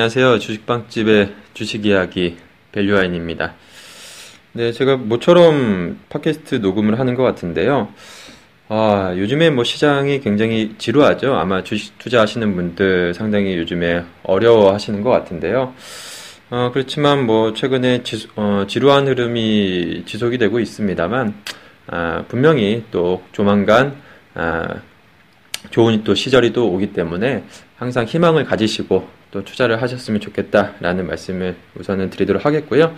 네, 안녕하세요. 주식빵집의 주식 이야기 밸류아인입니다. 네, 제가 모처럼 팟캐스트 녹음을 하는 것 같은데요. 아, 요즘에 뭐 시장이 굉장히 지루하죠. 아마 주식 투자하시는 분들 상당히 요즘에 어려워 하시는 것 같은데요. 어, 그렇지만 뭐 최근에 지, 어, 지루한 흐름이 지속이 되고 있습니다만, 아, 분명히 또 조만간, 아, 좋은 또 시절이 또 오기 때문에 항상 희망을 가지시고 또 투자를 하셨으면 좋겠다라는 말씀을 우선은 드리도록 하겠고요.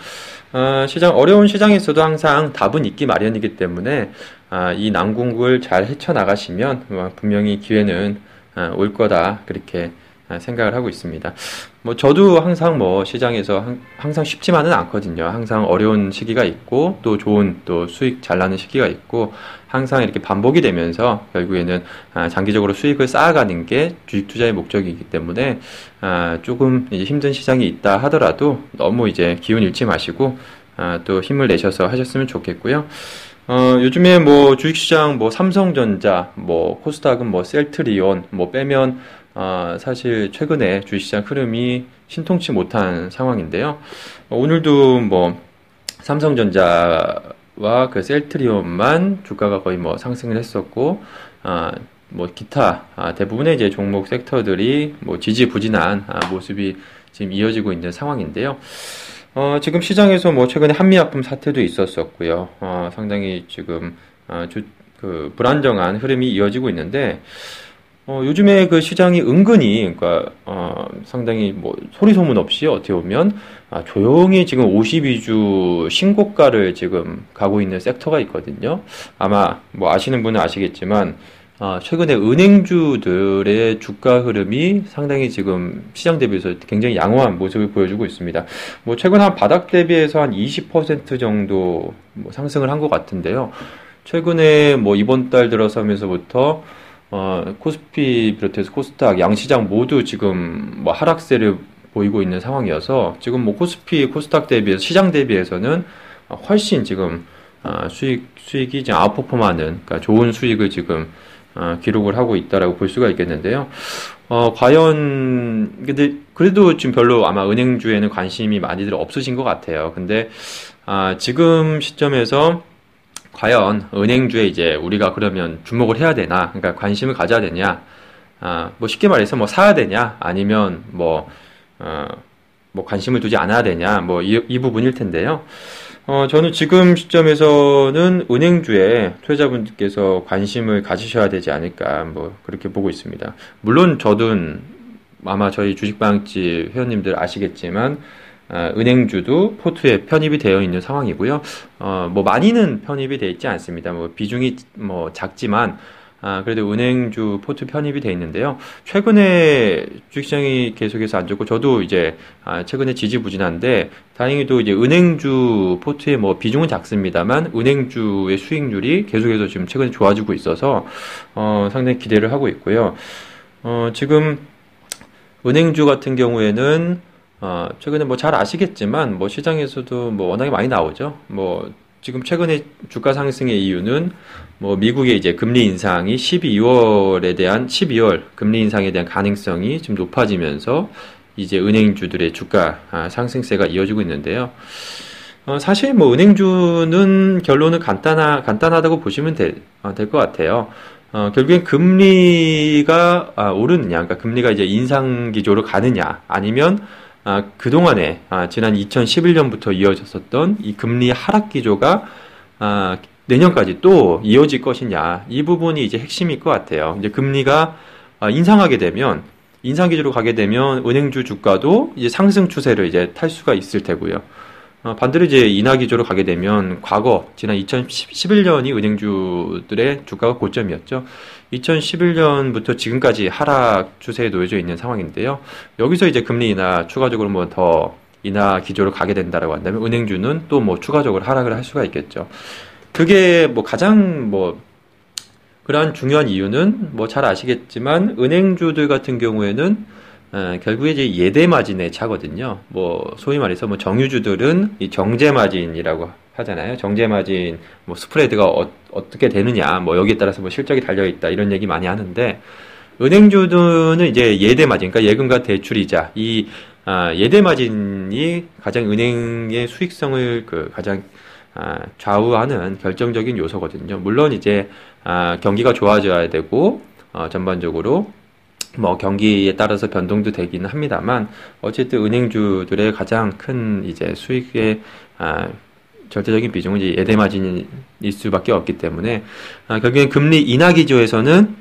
어, 시장 어려운 시장에서도 항상 답은 있기 마련이기 때문에 아, 이 난궁을 잘 헤쳐 나가시면 어, 분명히 기회는 아, 올 거다 그렇게 아, 생각을 하고 있습니다. 뭐 저도 항상 뭐 시장에서 항상 쉽지만은 않거든요. 항상 어려운 시기가 있고 또 좋은 또 수익 잘 나는 시기가 있고 항상 이렇게 반복이 되면서 결국에는 아, 장기적으로 수익을 쌓아가는 게 주식 투자의 목적이기 때문에 아, 조금 이제 힘든 시장이 있다 하더라도 너무 이제 기운 잃지 마시고 또 힘을 내셔서 하셨으면 좋겠고요. 어, 요즘에 뭐 주식시장 뭐 삼성전자, 뭐 코스닥은 뭐 셀트리온, 뭐 빼면 어, 사실 최근에 주식시장 흐름이 신통치 못한 상황인데요. 어, 오늘도 뭐 삼성전자와 그 셀트리온만 주가가 거의 뭐 상승을 했었고, 아, 뭐 기타 아, 대부분의 이제 종목 섹터들이 뭐 지지부진한 아, 모습이 지금 이어지고 있는 상황인데요. 어, 지금 시장에서 뭐 최근에 한미약품 사태도 있었었고요. 어, 상당히 지금 어, 주, 그 불안정한 흐름이 이어지고 있는데 어, 요즘에 그 시장이 은근히, 그러니까, 어, 상당히 뭐, 소리 소문 없이 어떻게 보면, 아, 조용히 지금 52주 신고가를 지금 가고 있는 섹터가 있거든요. 아마 뭐 아시는 분은 아시겠지만, 어, 최근에 은행주들의 주가 흐름이 상당히 지금 시장 대비해서 굉장히 양호한 모습을 보여주고 있습니다. 뭐 최근 한 바닥 대비해서 한 20% 정도 뭐 상승을 한 것 같은데요. 최근에 뭐 이번 달 들어서면서부터 어, 코스피 비롯해서 코스닥 양시장 모두 지금 뭐 하락세를 보이고 있는 상황이어서 지금 뭐 코스피 코스닥 대비해서 시장 대비해서는 훨씬 지금 어, 수익 수익이 지금 아웃퍼폼하는 그러니까 좋은 수익을 지금 어, 기록을 하고 있다라고 볼 수가 있겠는데요. 어, 과연 근데 그래도 지금 별로 아마 은행주에는 관심이 많이들 없으신 것 같아요. 근데 아, 지금 시점에서 과연 은행주에 이제 우리가 그러면 주목을 해야 되나, 그러니까 관심을 가져야 되냐, 아, 뭐 쉽게 말해서 뭐 사야 되냐, 아니면 뭐, 어, 뭐 관심을 두지 않아야 되냐, 뭐 이, 이 부분일 텐데요. 어, 저는 지금 시점에서는 은행주에 투자자분들께서 관심을 가지셔야 되지 않을까, 뭐 그렇게 보고 있습니다. 물론 저도 아마 저희 주식방집 회원님들 아시겠지만, 어, 은행주도 포트에 편입이 되어 있는 상황이고요. 어, 뭐 많이는 편입이 되어 있지 않습니다. 뭐 비중이 뭐 작지만 아, 그래도 은행주 포트 편입이 되어 있는데요. 최근에 주식시장이 계속해서 안 좋고 저도 이제 아, 최근에 지지부진한데 다행히도 이제 은행주 포트의 뭐 비중은 작습니다만 은행주의 수익률이 계속해서 지금 최근에 좋아지고 있어서 어, 상당히 기대를 하고 있고요. 어, 지금 은행주 같은 경우에는 어, 최근에 뭐 잘 아시겠지만 뭐 시장에서도 뭐 워낙에 많이 나오죠. 뭐 지금 최근에 주가 상승의 이유는 뭐 미국의 이제 금리 인상이 12월에 대한 12월 금리 인상에 대한 가능성이 좀 높아지면서 이제 은행주들의 주가 아, 상승세가 이어지고 있는데요. 어, 사실 뭐 은행주는 결론은 간단하, 간단하다고 보시면 될것 어, 같아요. 어, 결국엔 금리가 아, 오르느냐, 그러니까 금리가 이제 인상 기조로 가느냐, 아니면 아, 그동안에 아, 지난 2011년부터 이어졌었던 이 금리 하락 기조가 아, 내년까지 또 이어질 것이냐 이 부분이 이제 핵심일 것 같아요. 이제 금리가 아, 인상하게 되면 인상 기조로 가게 되면 은행주 주가도 이제 상승 추세를 이제 탈 수가 있을 테고요. 어, 반대로 이제 인하 기조로 가게 되면 과거 지난 2011년이 은행주들의 주가가 고점이었죠. 2011년부터 지금까지 하락 추세에 놓여져 있는 상황인데요. 여기서 이제 금리 인하 추가적으로 뭐더 인하 기조로 가게 된다라고 한다면 은행주는 또 뭐 추가적으로 하락을 할 수가 있겠죠. 그게 뭐 가장 뭐 그러한 중요한 이유는 뭐 잘 아시겠지만 은행주들 같은 경우에는 어, 결국에 이제 예대 마진의 차거든요. 뭐 소위 말해서 뭐 정유주들은 이 정제 마진이라고 하잖아요. 정제 마진 뭐 스프레드가 어, 떻게 되느냐 뭐 여기에 따라서 뭐 실적이 달려 있다 이런 얘기 많이 하는데 은행주는 이제 예대 마진, 그러니까 예금과 대출이자 이 아, 예대 마진이 가장 은행의 수익성을 그 가장 아, 좌우하는 결정적인 요소거든요. 물론 이제 아, 경기가 좋아져야 되고 어, 전반적으로 뭐 경기에 따라서 변동도 되기는 합니다만 어쨌든 은행주들의 가장 큰 이제 수익의 아, 절대적인 비중은 이제 예대 마진일 수밖에 없기 때문에 아, 결국엔 금리 인하 기조에서는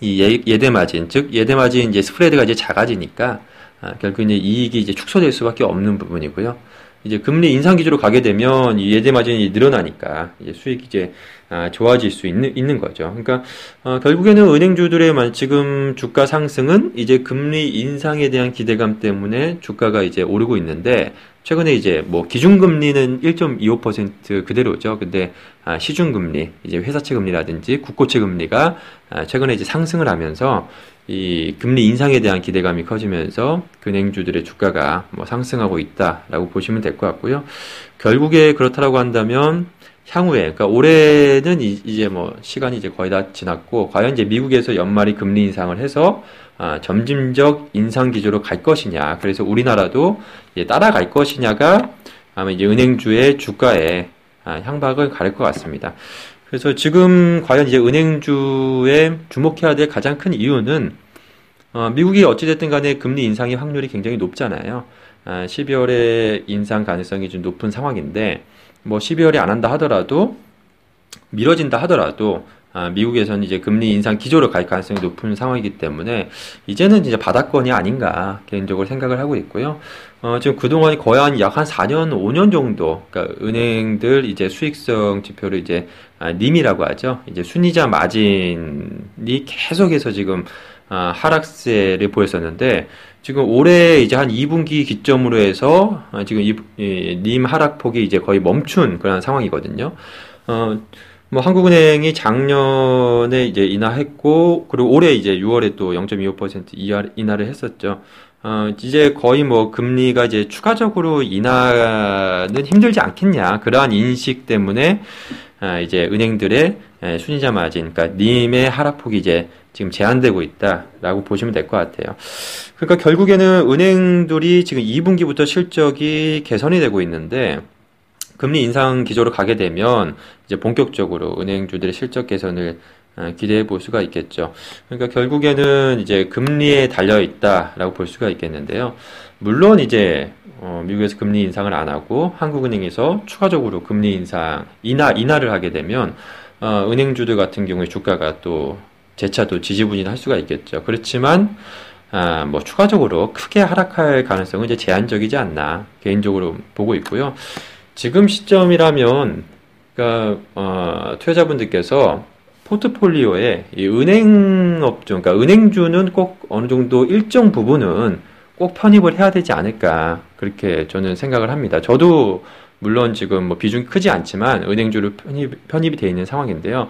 이 예, 예대 마진 즉 예대 마진 이제 스프레드가 이제 작아지니까 아, 결국 이제 이익이 이제 축소될 수밖에 없는 부분이고요. 이제 금리 인상 기조로 가게 되면 이 예대 마진이 늘어나니까 이제 수익이 이제 아, 좋아질 수 있는 있는 거죠. 그러니까 어, 결국에는 은행주들의 지금 주가 상승은 이제 금리 인상에 대한 기대감 때문에 주가가 이제 오르고 있는데 최근에 이제 뭐 기준금리는 1.25% 그대로죠. 근데 아, 시중금리 이제 회사채 금리라든지 국고채 금리가 아, 최근에 이제 상승을 하면서 이 금리 인상에 대한 기대감이 커지면서 은행주들의 주가가 뭐 상승하고 있다라고 보시면 될 것 같고요. 결국에 그렇다라고 한다면 향후에 그러니까 올해는 이 제 뭐 시간이 이제 거의 다 지났고 과연 이제 미국에서 연말이 금리 인상을 해서 아, 점진적 인상 기조로 갈 것이냐 그래서 우리나라도 따라갈 것이냐가 아마 이제 은행주의 주가에 아, 향박을 가릴 것 같습니다. 그래서 지금 과연 이제 은행주에 주목해야 될 가장 큰 이유는 어, 미국이 어찌됐든 간에 금리 인상의 확률이 굉장히 높잖아요. 아, 12월에 인상 가능성이 좀 높은 상황인데 뭐 12월에 안 한다 하더라도 미뤄진다 하더라도 아, 미국에서는 이제 금리 인상 기조로 갈 가능성이 높은 상황이기 때문에 이제는 이제 바닥권이 아닌가 개인적으로 생각을 하고 있고요. 어, 지금 그동안 거의 한 약한 4년, 5년 정도, 그러니까 은행들 이제 수익성 지표를 이제 아, 님이라고 하죠. 이제 순이자 마진이 계속해서 지금 아, 하락세를 보였었는데 지금 올해 이제 한 2분기 기점으로 해서 아, 지금 이, 이, 님 하락폭이 이제 거의 멈춘 그런 상황이거든요. 어, 뭐 한국은행이 작년에 이제 인하했고 그리고 올해 이제 6월에 또 0.25% 인하를 했었죠. 어, 이제 거의 뭐 금리가 이제 추가적으로 인하는 힘들지 않겠냐. 그러한 인식 때문에 아, 이제 은행들의 순이자 마진, 그러니까 님의 하락폭이 이제 지금 제한되고 있다라고 보시면 될 것 같아요. 그러니까 결국에는 은행들이 지금 2분기부터 실적이 개선이 되고 있는데 금리 인상 기조로 가게 되면 이제 본격적으로 은행주들의 실적 개선을 어, 기대해 볼 수가 있겠죠. 그러니까 결국에는 이제 금리에 달려 있다라고 볼 수가 있겠는데요. 물론 이제 어, 미국에서 금리 인상을 안 하고 한국은행에서 추가적으로 금리 인상 인하 인하를 하게 되면 어, 은행주들 같은 경우에 주가가 또 재차도 지지분이할 수가 있겠죠. 그렇지만 아, 뭐 추가적으로 크게 하락할 가능성은 이제 제한적이지 않나 개인적으로 보고 있고요. 지금 시점이라면 그러니까 어, 투자자분들께서 포트폴리오에 이 은행 업종, 그러니까 은행주는 꼭 어느 정도 일정 부분은 꼭 편입을 해야 되지 않을까 그렇게 저는 생각을 합니다. 저도 물론 지금 뭐 비중이 크지 않지만 은행주를 편입, 편입이 되어 있는 상황인데요.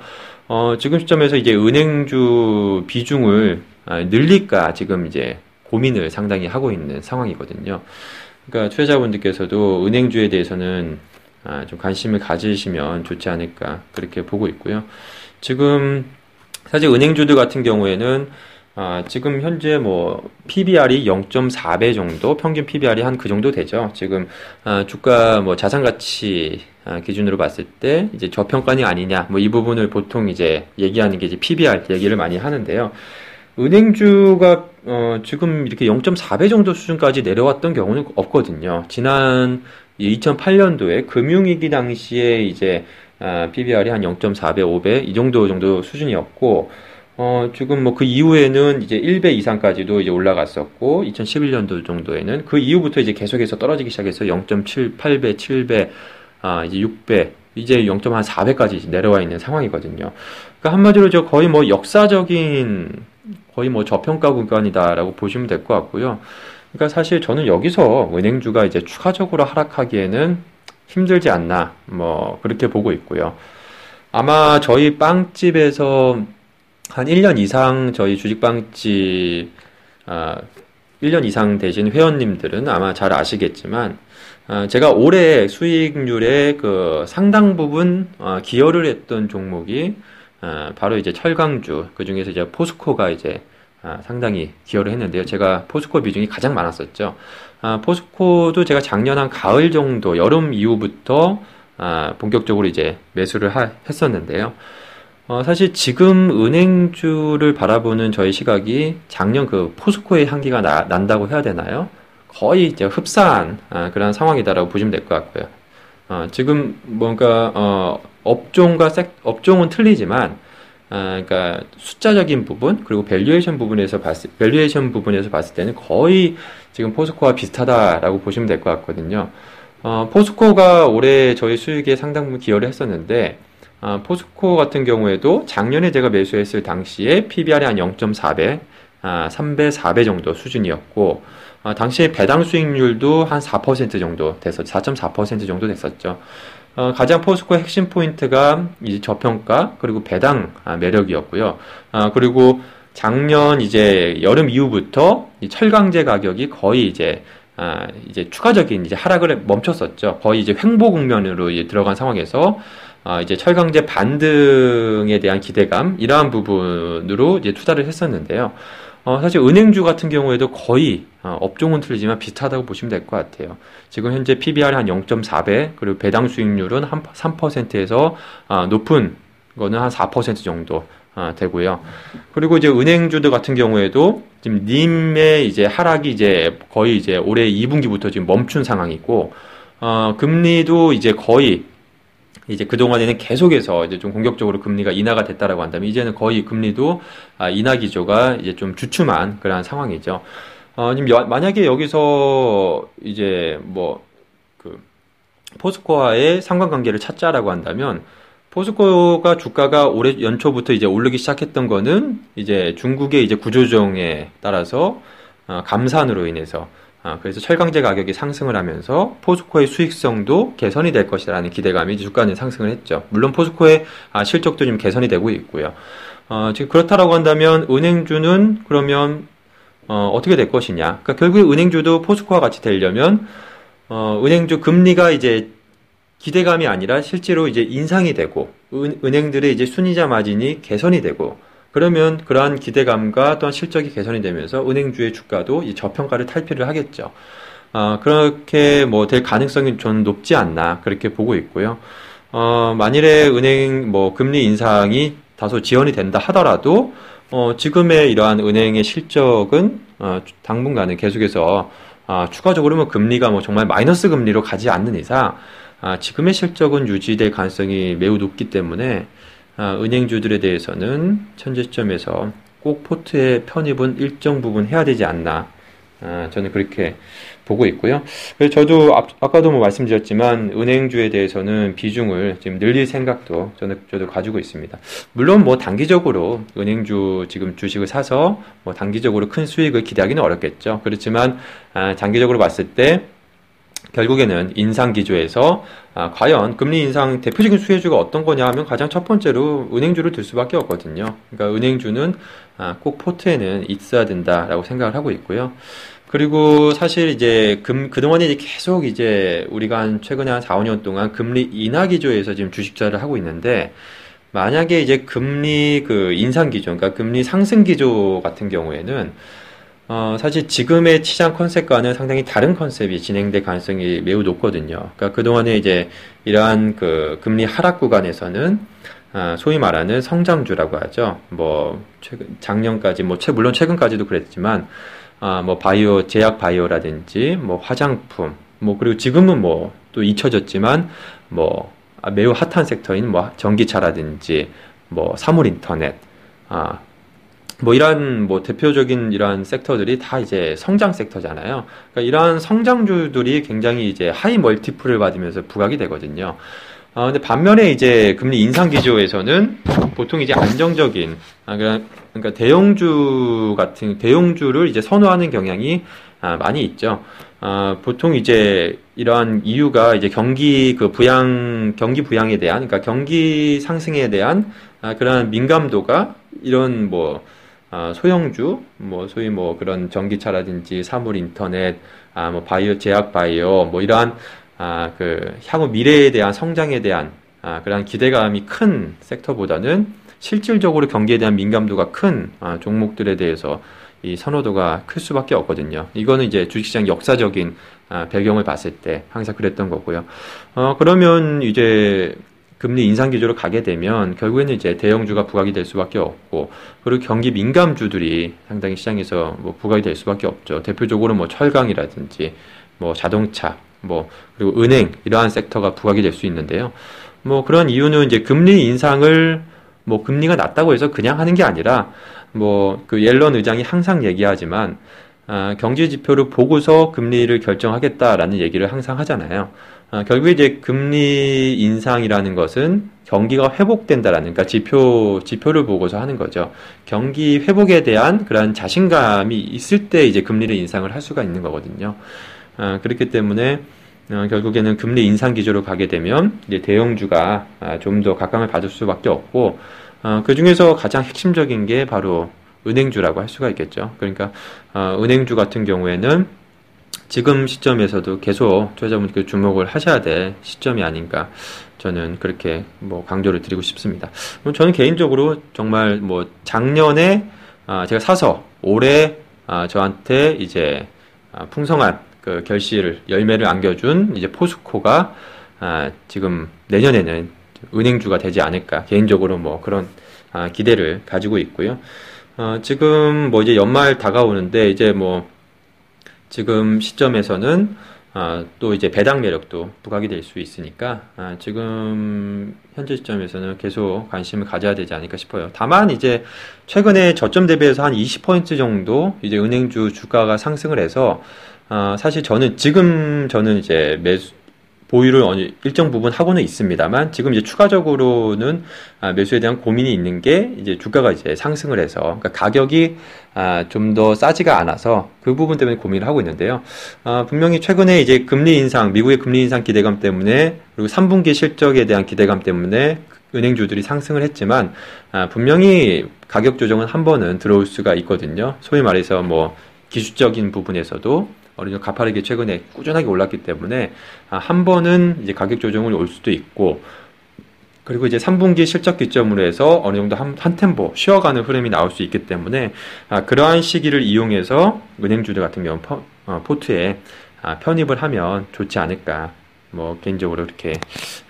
어, 지금 시점에서 이제 은행주 비중을 아, 늘릴까 지금 이제 고민을 상당히 하고 있는 상황이거든요. 그러니까 투자자분들께서도 은행주에 대해서는 아, 좀 관심을 가지시면 좋지 않을까 그렇게 보고 있고요. 지금 사실 은행주들 같은 경우에는 아, 지금 현재 뭐 PBR이 0.4배 정도, 평균 PBR이 한 그 정도 되죠. 지금 아, 주가 뭐 자산 가치 아, 기준으로 봤을 때 이제 저평가이 아니냐, 뭐 이 부분을 보통 이제 얘기하는 게 이제 PBR 얘기를 많이 하는데요. 은행주가 어, 지금 이렇게 0.4배 정도 수준까지 내려왔던 경우는 없거든요. 지난 2008년도에 금융위기 당시에 이제 아, PBR이 한 0.4배, 5배 이 정도 정도 수준이었고 어, 지금 뭐 그 이후에는 이제 1배 이상까지도 이제 올라갔었고 2011년도 정도에는 그 이후부터 이제 계속해서 떨어지기 시작해서 0.78배, 7배, 아, 이제 6배, 이제 0.4배까지 내려와 있는 상황이거든요. 그러니까 한마디로 저 거의 뭐 역사적인 거의 뭐 저평가 구간이다라고 보시면 될 것 같고요. 그러니까 사실 저는 여기서 은행주가 이제 추가적으로 하락하기에는 힘들지 않나, 뭐, 그렇게 보고 있고요. 아마 저희 빵집에서 한 1년 이상 저희 주식빵집, 아, 1년 이상 되신 회원님들은 아마 잘 아시겠지만, 아, 제가 올해 수익률의 그 상당 부분 아, 기여를 했던 종목이 아, 바로 이제 철강주, 그 중에서 이제 포스코가 이제 아, 상당히 기여를 했는데요. 제가 포스코 비중이 가장 많았었죠. 아, 포스코도 제가 작년 한 가을 정도, 여름 이후부터 아, 본격적으로 이제 매수를 하, 했었는데요. 어, 사실 지금 은행주를 바라보는 저희 시각이 작년 그 포스코의 향기가 나, 난다고 해야 되나요? 거의 이제 흡사한 아, 그런 상황이다라고 보시면 될 것 같고요. 어, 지금 뭔가 어, 업종과 색, 업종은 틀리지만 아, 그러니까 숫자적인 부분 그리고 valuation 부분에서 봤을 valuation 부분에서 봤을 때는 거의 지금 포스코와 비슷하다라고 보시면 될 것 같거든요. 어, 포스코가 올해 저희 수익에 상당 부분 기여를 했었는데 어, 포스코 같은 경우에도 작년에 제가 매수했을 당시에 PBR이 한 0.4배, 아, 3배, 4배 정도 수준이었고 어, 당시에 배당 수익률도 한 4% 정도 됐었, 4.4% 정도 됐었죠. 어, 가장 포스코 핵심 포인트가 이제 저평가 그리고 배당 아, 매력이었고요. 아, 그리고 작년 이제 여름 이후부터 철강제 가격이 거의 이제 아, 이제 추가적인 이제 하락을 멈췄었죠. 거의 이제 횡보 국면으로 이제 들어간 상황에서 아, 이제 철강제 반등에 대한 기대감 이러한 부분으로 이제 투자를 했었는데요. 어, 사실 은행주 같은 경우에도 거의 어, 업종은 틀리지만 비슷하다고 보시면 될 것 같아요. 지금 현재 PBR이 한 0.4배 그리고 배당 수익률은 한 3%에서 아, 높은 거는 한 4% 정도 아, 되고요. 그리고 이제 은행주들 같은 경우에도 지금 님의 이제 하락이 이제 거의 이제 올해 2분기부터 지금 멈춘 상황이고 어, 금리도 이제 거의 이제 그동안에는 계속해서 이제 좀 공격적으로 금리가 인하가 됐다라고 한다면 이제는 거의 금리도 아, 인하 기조가 이제 좀 주춤한 그러한 상황이죠. 어, 만약에 여기서 이제 뭐 그 포스코와의 상관관계를 찾자라고 한다면 포스코가 주가가 올해 연초부터 이제 오르기 시작했던 거는 이제 중국의 이제 구조조정에 따라서 어, 감산으로 인해서 아, 그래서 철강제 가격이 상승을 하면서 포스코의 수익성도 개선이 될 것이라는 기대감이 주가는 상승을 했죠. 물론 포스코의 아, 실적도 좀 개선이 되고 있고요. 어, 지금 그렇다라고 한다면 은행주는 그러면 어, 어떻게 될 것이냐? 그러니까 결국에 은행주도 포스코와 같이 되려면 어, 은행주 금리가 이제 기대감이 아니라 실제로 이제 인상이 되고 은, 은행들의 이제 순이자 마진이 개선이 되고 그러면 그러한 기대감과 또한 실적이 개선이 되면서 은행주의 주가도 이 저평가를 탈피를 하겠죠. 어, 그렇게 뭐 될 가능성이 저는 높지 않나 그렇게 보고 있고요. 어, 만일에 은행 뭐 금리 인상이 다소 지연이 된다 하더라도 어, 지금의 이러한 은행의 실적은 어, 당분간은 계속해서 어, 추가적으로 뭐 금리가 뭐 정말 마이너스 금리로 가지 않는 이상 아, 지금의 실적은 유지될 가능성이 매우 높기 때문에 아, 은행주들에 대해서는 현재 시점에서 꼭 포트에 편입은 일정 부분 해야 되지 않나 아, 저는 그렇게 보고 있고요. 그래서 저도 앞, 아까도 뭐 말씀드렸지만 은행주에 대해서는 비중을 지금 늘릴 생각도 저는 저도 가지고 있습니다. 물론 뭐 단기적으로 은행주 지금 주식을 사서 뭐 단기적으로 큰 수익을 기대하기는 어렵겠죠. 그렇지만 아, 장기적으로 봤을 때 결국에는 인상 기조에서 아, 과연 금리 인상 대표적인 수혜주가 어떤 거냐 하면 가장 첫 번째로 은행주를 들 수밖에 없거든요. 그러니까 은행주는 아, 꼭 포트에는 있어야 된다라고 생각을 하고 있고요. 그리고 사실 이제 금, 그동안에 이제 계속 이제 우리가 한 최근에 한 4, 5년 동안 금리 인하 기조에서 지금 주식 투자를 하고 있는데 만약에 이제 금리 그 인상 기조, 그러니까 금리 상승 기조 같은 경우에는 어, 사실 지금의 시장 컨셉과는 상당히 다른 컨셉이 진행될 가능성이 매우 높거든요. 그러니까 그동안에 이제 이러한 그 금리 하락 구간에서는 아, 소위 말하는 성장주라고 하죠. 뭐 최근 작년까지 뭐 최, 물론 최근까지도 그랬지만 아, 뭐 바이오 제약 바이오라든지 뭐 화장품 뭐 그리고 지금은 뭐 또 잊혀졌지만 뭐 아, 매우 핫한 섹터인 뭐 전기차라든지 뭐 사물 인터넷 아, 뭐 이러한 뭐 대표적인 이러한 섹터들이 다 이제 성장 섹터잖아요. 그러니까 이러한 성장주들이 굉장히 이제 하이 멀티플을 받으면서 부각이 되거든요. 아, 근데 반면에 이제 금리 인상 기조에서는 보통 이제 안정적인, 아, 그러니까 대형주 같은, 대형주를 이제 선호하는 경향이 아, 많이 있죠. 아, 보통 이제 이러한 이유가 이제 경기 그 부양, 경기 부양에 대한, 그러니까 경기 상승에 대한 아, 그러한 민감도가 이런 뭐, 아, 소형주, 뭐 소위 뭐 그런 전기차라든지 사물 인터넷, 아, 뭐 바이오, 제약 바이오, 뭐 이러한 아, 그 향후 미래에 대한 성장에 대한 아, 그런 기대감이 큰 섹터보다는 실질적으로 경기에 대한 민감도가 큰 아, 종목들에 대해서 이 선호도가 클 수밖에 없거든요. 이거는 이제 주식시장 역사적인 아, 배경을 봤을 때 항상 그랬던 거고요. 어, 그러면 이제 금리 인상 기조로 가게 되면 결국에는 이제 대형주가 부각이 될 수밖에 없고 그리고 경기 민감주들이 상당히 시장에서 뭐 부각이 될 수밖에 없죠. 대표적으로 뭐 철강이라든지 뭐 자동차 뭐 그리고 은행 이러한 섹터가 부각이 될 수 있는데요. 뭐 그런 이유는 이제 금리 인상을 뭐 금리가 낮다고 해서 그냥 하는 게 아니라 뭐 그 옐런 의장이 항상 얘기하지만 아, 경제 지표를 보고서 금리를 결정하겠다라는 얘기를 항상 하잖아요. 아, 결국에 이제 금리 인상이라는 것은 경기가 회복된다라는 그러니까 지표 지표를 보고서 하는 거죠. 경기 회복에 대한 그런 자신감이 있을 때 이제 금리를 인상을 할 수가 있는 거거든요. 아, 그렇기 때문에 어, 결국에는 금리 인상 기조로 가게 되면 이제 대형주가 아, 좀 더 각광을 받을 수밖에 없고 어, 그 중에서 가장 핵심적인 게 바로 은행주라고 할 수가 있겠죠. 그러니까 어, 은행주 같은 경우에는 지금 시점에서도 계속 투자자분들 주목을 하셔야 될 시점이 아닌가 저는 그렇게 뭐 강조를 드리고 싶습니다. 저는 개인적으로 정말 뭐 작년에 아, 제가 사서 올해 아, 저한테 이제 아, 풍성한 그 결실을 열매를 안겨준 이제 포스코가 지금 내년에는 은행주가 되지 않을까 개인적으로 뭐 그런 기대를 가지고 있고요. 어, 지금 뭐 이제 연말 다가오는데 이제 뭐 지금 시점에서는 아, 또 이제 배당 매력도 부각이 될 수 있으니까 아, 지금 현재 시점에서는 계속 관심을 가져야 되지 않을까 싶어요. 다만 이제 최근에 저점 대비해서 한 20포인트 정도 이제 은행주 주가가 상승을 해서 아, 사실 저는 지금 저는 이제 매수 보유를 일정 부분 하고는 있습니다만 지금 이제 추가적으로는 아, 매수에 대한 고민이 있는 게 이제 주가가 이제 상승을 해서 그러니까 가격이 아, 좀 더 싸지가 않아서 그 부분 때문에 고민을 하고 있는데요. 아, 분명히 최근에 이제 금리 인상, 미국의 금리 인상 기대감 때문에 그리고 3분기 실적에 대한 기대감 때문에 은행주들이 상승을 했지만 분명히 가격 조정은 한 번은 들어올 수가 있거든요. 소위 말해서 뭐 기술적인 부분에서도 정도 가파르게 최근에 꾸준하게 올랐기 때문에 아, 한 번은 이제 가격 조정을 올 수도 있고 그리고 이제 3분기 실적 기점으로 해서 어느 정도 한, 한 템포 쉬어가는 흐름이 나올 수 있기 때문에 아, 그러한 시기를 이용해서 은행주들 같은 경우 포, 어, 포트에 아, 편입을 하면 좋지 않을까 뭐 개인적으로 그렇게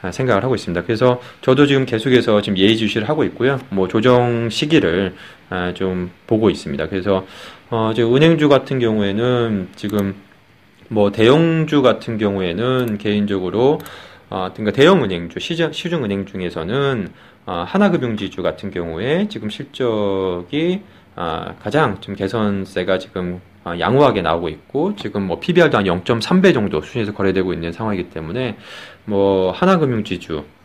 아, 생각을 하고 있습니다. 그래서 저도 지금 계속해서 지금 예의주시를 하고 있고요. 뭐 조정 시기를 아, 좀 보고 있습니다. 그래서 어, 이제 은행주 같은 경우에는 지금 뭐 대형주 같은 경우에는 개인적으로 어, 그러니까 대형 은행주 시중 시중 은행 중에서는 어, 하나금융지주 같은 경우에 지금 실적이 어, 가장 좀 개선세가 지금 어, 양호하게 나오고 있고 지금 뭐 PBR도 한 0.3배 정도 수준에서 거래되고 있는 상황이기 때문에 뭐 하나금융지주 어,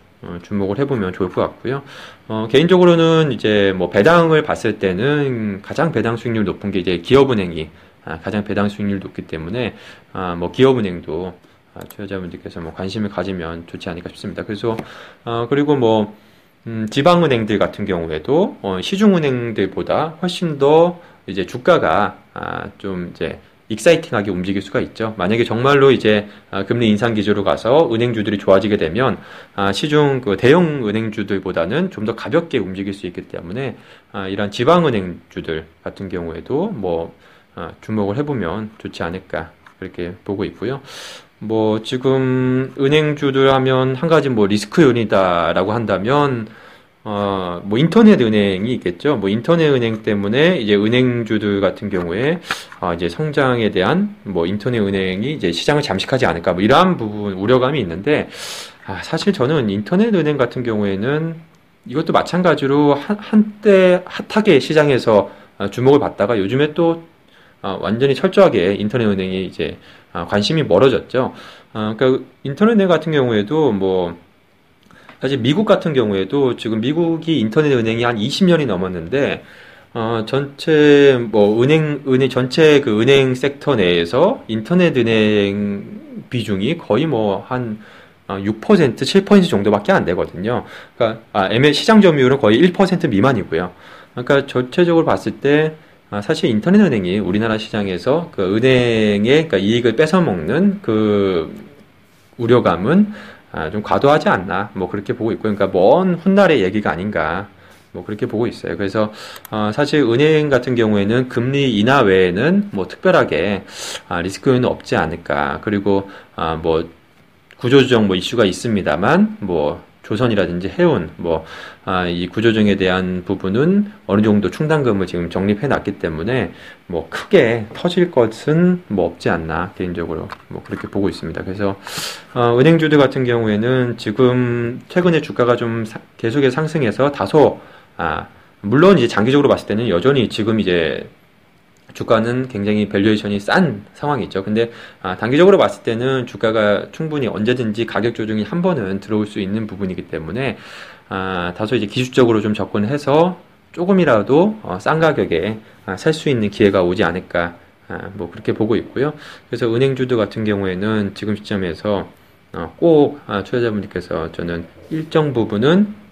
주목을 해보면 좋을 것 같고요. 어, 개인적으로는 이제 뭐 배당을 봤을 때는 가장 배당 수익률 높은 게 이제 기업은행이 아, 가장 배당 수익률 높기 때문에 아, 뭐 기업은행도 아, 투자자분들께서 뭐 관심을 가지면 좋지 않을까 싶습니다. 그래서 어, 그리고 뭐 음, 지방은행들 같은 경우에도 어, 시중은행들보다 훨씬 더 이제 주가가 아, 좀 이제 익사이팅하게 움직일 수가 있죠. 만약에 정말로 이제 아, 금리 인상 기조로 가서 은행주들이 좋아지게 되면 아, 시중 그 대형 은행주들보다는 좀 더 가볍게 움직일 수 있기 때문에 아, 이런 지방 은행주들 같은 경우에도 뭐 주목을 해보면 좋지 않을까 그렇게 보고 있고요. 뭐 지금 은행주들 하면 한 가지 뭐 리스크 요인이다라고 한다면 어, 뭐 인터넷 은행이 있겠죠. 뭐 인터넷 은행 때문에 이제 은행주들 같은 경우에 어, 이제 성장에 대한 뭐 인터넷 은행이 이제 시장을 잠식하지 않을까 뭐 이러한 부분 우려감이 있는데 아, 사실 저는 인터넷 은행 같은 경우에는 이것도 마찬가지로 한, 한때 핫하게 시장에서 어, 주목을 받다가 요즘에 또 어, 완전히 철저하게 인터넷 은행이 이제 어, 관심이 멀어졌죠. 어, 그러니까 인터넷 은행 같은 경우에도 뭐 사실 미국 같은 경우에도 지금 미국이 인터넷 은행이 한 20년이 넘었는데 어, 전체 뭐 은행 은행 전체 그 은행 섹터 내에서 인터넷 은행 비중이 거의 뭐한 6% 7% 정도밖에 안 되거든요. 그러니까 아, ML 시장 점유율은 거의 1% 미만이고요. 그러니까 전체적으로 봤을 때 아, 사실 인터넷 은행이 우리나라 시장에서 그 은행의 그러니까 이익을 뺏어 먹는 그 우려감은 아, 좀 과도하지 않나 뭐 그렇게 보고 있고 그러니까 먼 훗날의 얘기가 아닌가 뭐 그렇게 보고 있어요. 그래서 어, 사실 은행 같은 경우에는 금리 인하 외에는 뭐 특별하게 아, 리스크 요인은 없지 않을까. 그리고 아, 뭐 구조조정 뭐 이슈가 있습니다만 뭐 조선이라든지 해운 뭐 아, 이 구조조정에 대한 부분은 어느 정도 충당금을 지금 적립해 놨기 때문에 뭐 크게 터질 것은 뭐 없지 않나 개인적으로 뭐 그렇게 보고 있습니다. 그래서 어, 은행주들 같은 경우에는 지금 최근에 주가가 좀 사, 계속해서 상승해서 다소 아 물론 이제 장기적으로 봤을 때는 여전히 지금 이제 주가는 굉장히 valuation이 싼 상황이죠. 근데 아, 단기적으로 봤을 때는 주가가 충분히 언제든지 가격 조정이 한 번은 들어올 수 있는 부분이기 때문에 아, 다소 이제 기술적으로 좀 접근해서 조금이라도 어, 싼 가격에 아, 살 수 있는 기회가 오지 않을까 아, 뭐 그렇게 보고 있고요. 그래서 은행주도 같은 경우에는 지금 시점에서 어, 꼭 아, 투자자분들께서 저는 일정 부분은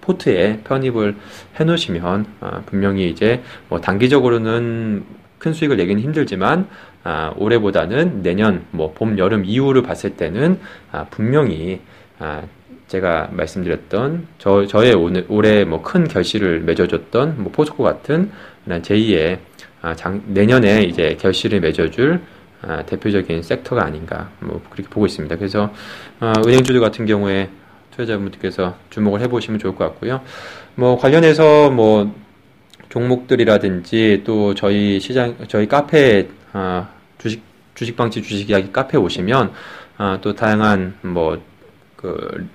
포트에 편입을 해 놓으시면 아, 분명히 이제 뭐 단기적으로는 큰 수익을 내기는 힘들지만 아, 올해보다는 내년 뭐 봄 여름 이후를 봤을 때는 아, 분명히 아, 제가 말씀드렸던 저 저의 오늘 올해 뭐 큰 결실을 맺어줬던 뭐 포스코 같은 제2의 아, 장, 내년에 이제 결실을 맺어줄 아, 대표적인 섹터가 아닌가 뭐 그렇게 보고 있습니다. 그래서 아, 은행주들 같은 경우에 투자자분들께서 주목을 해보시면 좋을 것 같고요. 뭐 관련해서 뭐 종목들이라든지 또 저희 시장 저희 카페 아, 주식 주식방치 주식 이야기 카페 오시면 아, 또 다양한 뭐그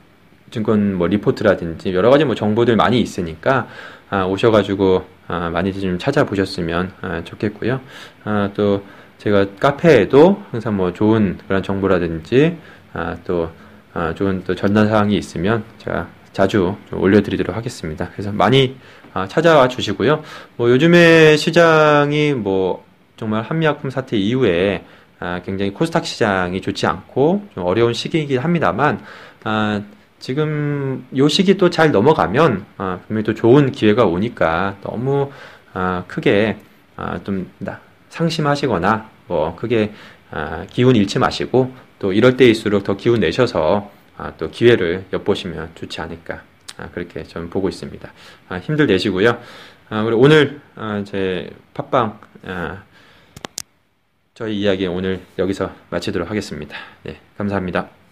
증권 뭐 리포트라든지 여러 가지 뭐 정보들 많이 있으니까 아, 오셔가지고 아, 많이 좀 찾아보셨으면 아, 좋겠고요. 아, 또 제가 카페에도 항상 뭐 좋은 그런 정보라든지 아, 또 아, 좋은 또 전달 사항이 있으면 제가 자주 올려드리도록 하겠습니다. 그래서 많이 아, 찾아와 주시고요. 뭐 요즘에 시장이 뭐 정말 한미약품 사태 이후에 아, 굉장히 코스닥 시장이 좋지 않고 좀 어려운 시기이긴 합니다만 지금 요 시기 또 잘 넘어가면 분명히 또 좋은 기회가 오니까 너무 크게 좀 상심하시거나 뭐 크게 기운 잃지 마시고 또 이럴 때일수록 더 기운 내셔서 아, 또 기회를 엿보시면 좋지 않을까 아, 그렇게 저는 보고 있습니다. 아, 힘들 내시고요. 아, 우리 오늘 아, 제 팟빵 아, 저희 이야기 오늘 여기서 마치도록 하겠습니다. 네, 감사합니다.